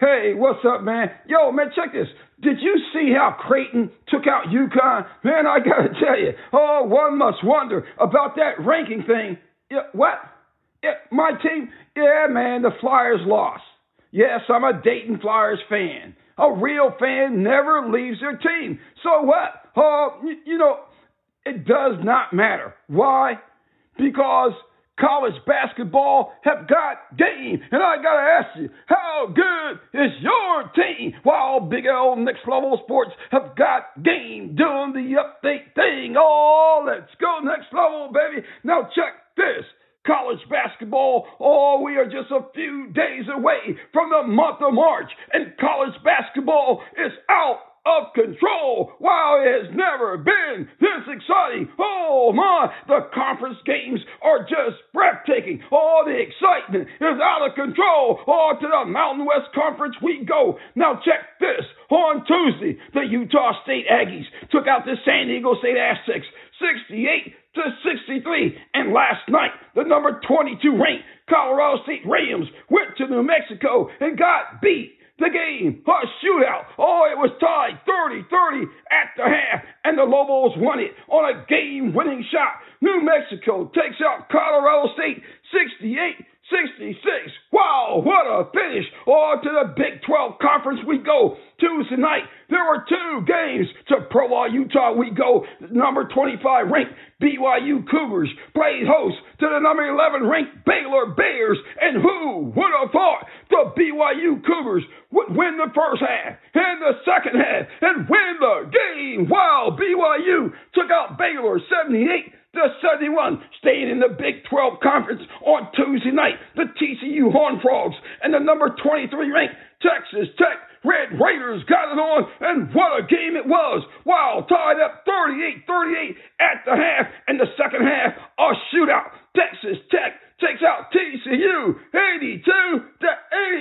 Hey, what's up, man? Yo, man, check this. Did you see how Creighton took out UConn? Man, I gotta tell you, oh, one must wonder about that ranking thing. Yeah, what? Yeah, my team? Yeah, man, the Flyers lost. Yes, I'm a Dayton Flyers fan. A real fan never leaves their team. So what? Oh, you, you know, it does not matter. Why? Because college basketball have got game. And I got to ask you, how good is your team? While big L next level sports have got game doing the update thing. Oh, let's go next level, baby. Now check this college basketball. Oh, we are just a few days away from the month of March, and college basketball is out of control. Wow, it has never been this exciting. Oh my, the conference games are just breathtaking. All the excitement is out of control. Oh, to the Mountain West Conference we go. Now check this. On Tuesday, the Utah State Aggies took out the San Diego State Aztecs 68 to 63. And last night, the number 22 ranked Colorado State Rams went to New Mexico and got beat the game, a shootout. Oh, it was tied 30 30 at the half, and the Lobos won it on a game winning shot. New Mexico takes out Colorado State 68 66. Wow, what a finish. On to the Big 12 conference we go. Tuesday night, there were two games to Provo, Utah. We go. Number 25 ranked BYU Cougars played host to the number 11 ranked Baylor Bears. And who would have thought the BYU Cougars would win the first half and the second half and win the game? Wow, BYU took out Baylor 78 the 71 staying in the Big 12 Conference on Tuesday night. The TCU Horned Frogs and the number 23 ranked Texas Tech Red Raiders got it on, and what a game it was. Wow, tied up 38 38 at the half, and the second half, a shootout. Texas Tech takes out TCU 82 to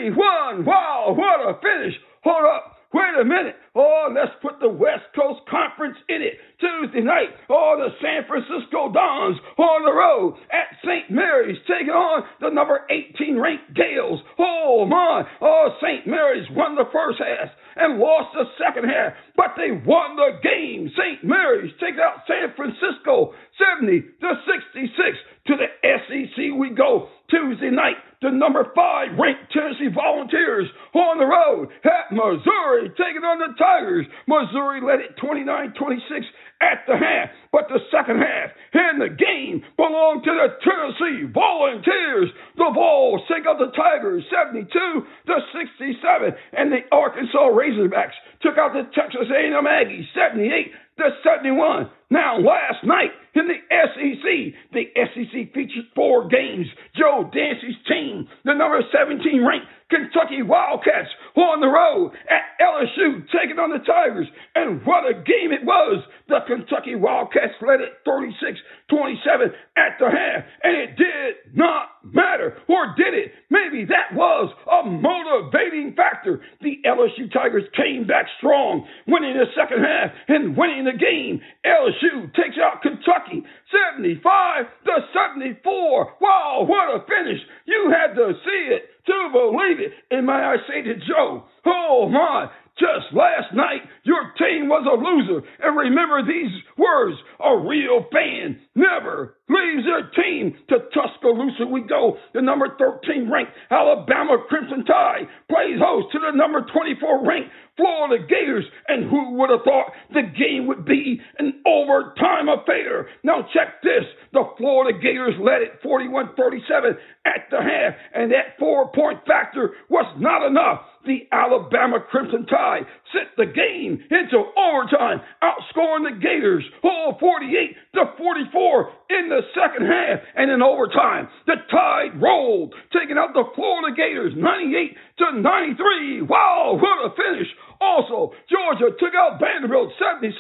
81. Wow, what a finish. Hold up. Wait a minute. Oh, let's put the West Coast Conference in it. Tuesday night, oh, the San Francisco Dons on the road at St. Mary's taking on the number 18 ranked Gaels. Oh, my. Oh, St. Mary's won the first half and lost the second half, but they won the game. St. Mary's takes out San Francisco 70 to 66 to the SEC we go. Tuesday night, the number five ranked Tennessee Volunteers on the road at Missouri, taking on the Tigers. Missouri led it 29 26 at the half, but the second half and the game belonged to the Tennessee Volunteers. The Vols take out the Tigers 72 to 67, and the Arkansas Razorbacks took out the Texas A&M Aggies 78 to 71. Now, last night in the SEC, the SEC featured four games. Joe Dancy's team, the number 17 ranked Kentucky Wildcats on the road at LSU taking on the Tigers. And what a game it was. The Kentucky Wildcats led it 36 27 at the half. And it did not matter. Or did it? Maybe that was a motivating factor. The LSU Tigers came back strong, winning the second half and winning the game. LSU takes out Kentucky 75 to 74. Wow, what a finish. You had to see it to believe it. And may I say to Joe, oh my, just last night, your team was a loser. And remember these words a real fan never leaves their team. To Tuscaloosa we go. The number 13 ranked Alabama Crimson Tide plays host to the number 24 ranked Florida Gators. And who would have thought the game would be an overtime affair? Now, check this. The Florida Gators led it 41 37 at the half, and that four point factor was not enough. The Alabama Crimson Tide sent the game into overtime, outscoring the Gators all 48 to 44 in the second half. And in overtime, the Tide rolled, taking out the Florida Gators 98 to 93. Wow, what a finish! Also, Georgia took out Vanderbilt 76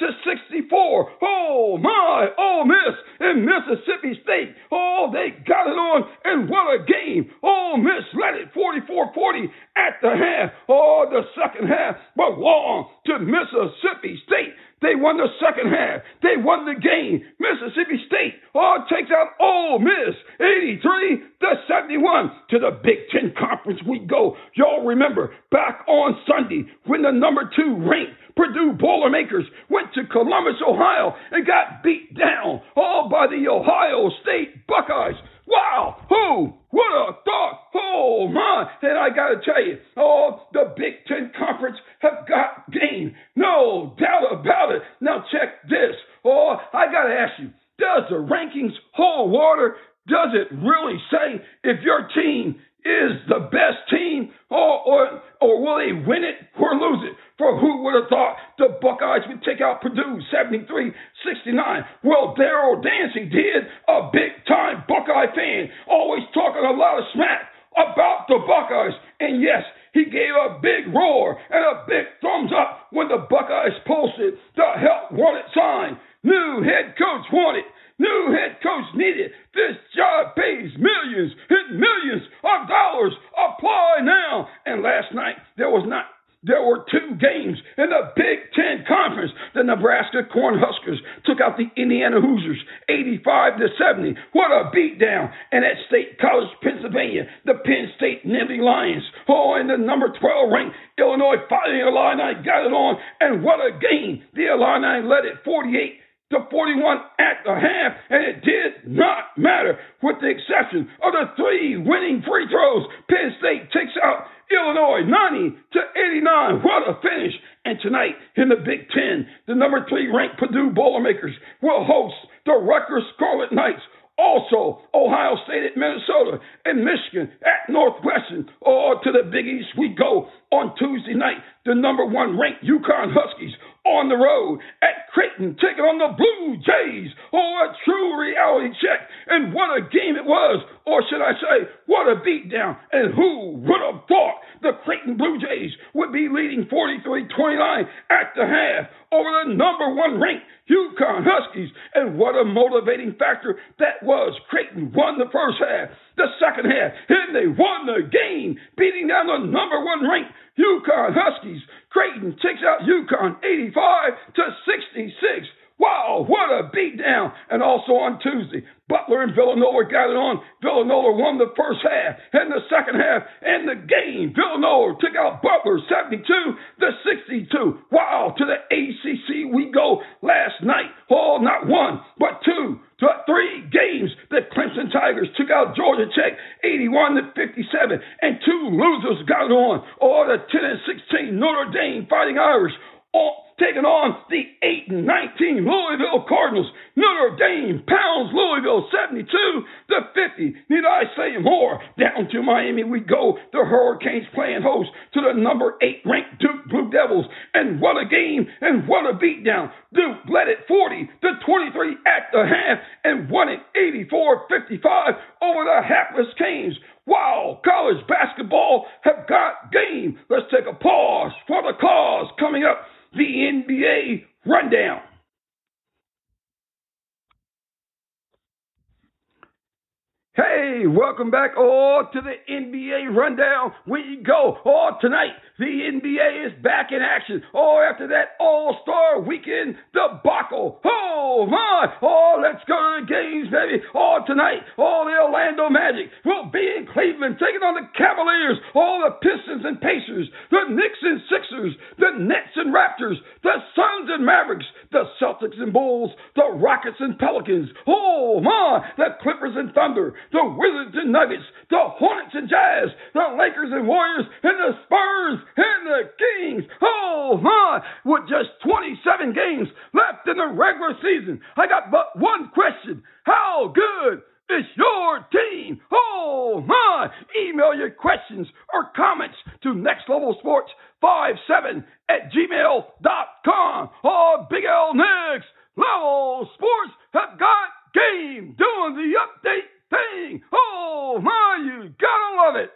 to 64. Oh my, Ole Miss and Mississippi State. Oh, they got it on, and what a game. Ole Miss led it 44-40 at the half. Oh, the second half but belonged to Mississippi State. They won the second half. They won the game. Mississippi State, all takes out Ole Miss 83 to 71 to the Big Ten Conference we go. Y'all remember back on Sunday when the number two ranked Purdue Boilermakers went to Columbus, Ohio and got beat down all by the Ohio State Buckeyes. Wow, who would have thought? Oh my! And I gotta tell you, oh, the Big Ten Conference have got game. No doubt about it. Now check this. Oh, I gotta ask you, does the rankings hold water? Does it really say if your team is the best team, or, or, or will they win it or lose it? For who would have thought the Buckeyes would take out Purdue 73 69? Well, Daryl Dancing did, a big time Buckeye fan, always talking a lot of smack about the Buckeyes. And yes, he gave a big roar and a big thumbs up when the Buckeyes posted the help wanted sign. New head coach wanted. New head coach needed. This job pays millions and millions of dollars. Apply now. And last night there was not there were two games in the Big Ten Conference. The Nebraska Cornhuskers took out the Indiana Hoosiers 85 to 70. What a beatdown. And at State College, Pennsylvania, the Penn State Nittany Lions. Oh, and the number 12 ranked Illinois Fighting Illini got it on. And what a game. The Illini led it 48 to 41 at the half, and it did not matter, with the exception of the three winning free throws. Penn State takes out Illinois 90 to 89. What a finish! And tonight in the Big Ten, the number three ranked Purdue Boilermakers will host the Rutgers Scarlet Knights. Also, Ohio State at Minnesota and Michigan at Northwestern. Or to the Big East we go on Tuesday night. The number one ranked UConn Huskies on the road at Creighton, taking on the Blue Jays. Oh, a true reality check. And what a game it was. Or should I say, what a beatdown. And who would have thought the Creighton Blue Jays would be leading 43 29 at the half over the number one ranked UConn Huskies. And what a motivating factor that was. Creighton won the first half, the second half, and they won the game, beating down the number one ranked UConn Huskies. Creighton takes out UConn 85 to 66. Wow, what a beatdown. And also on Tuesday, Butler and Villanova got it on. Villanova won the first half and the second half and the game. Villanova took out Butler 72 to 62. Wow, to the ACC we go last night. Oh, not one, but two to three games. The Clemson Tigers took out Georgia Tech 81 to 57 and two losers got on. Oh, the 10 and 16 Notre Dame Fighting Irish taking on the 8 and 19 Louisville Cardinals. Notre Dame pounds Louisville 72 to 50. Need I say more? Down to Miami we go. The Hurricanes playing host to the number 8 ranked Duke Blue Devils. And what a game and what a beatdown. Duke led it 40 to 23 at the half and won it 84 55 over the hapless Canes. Wow, college basketball have got game. Let's take a pause for the cause coming up the NBA rundown. Hey, welcome back all to the NBA rundown. We go all tonight. The NBA is back in action. All after that All-Star Weekend debacle. Oh my! All let's go to the games, baby. All tonight. All the Orlando Magic will be in Cleveland, taking on the Cavaliers. All the Pistons and Pacers, the Knicks and Sixers, the Nets and Raptors, the Suns and Mavericks, the Celtics and Bulls, the Rockets and Pelicans. Oh my! The Clippers and Thunder the Wizards and Nuggets, the Hornets and Jazz, the Lakers and Warriors, and the Spurs and the Kings. Oh my! With just 27 games left in the regular season, I got but one question. How good is your team? Oh my! Email your questions or comments to Next Level Sports 57 at gmail.com. Oh, Big L Next Level Sports have got game doing the update thing. Oh my, you gotta love it.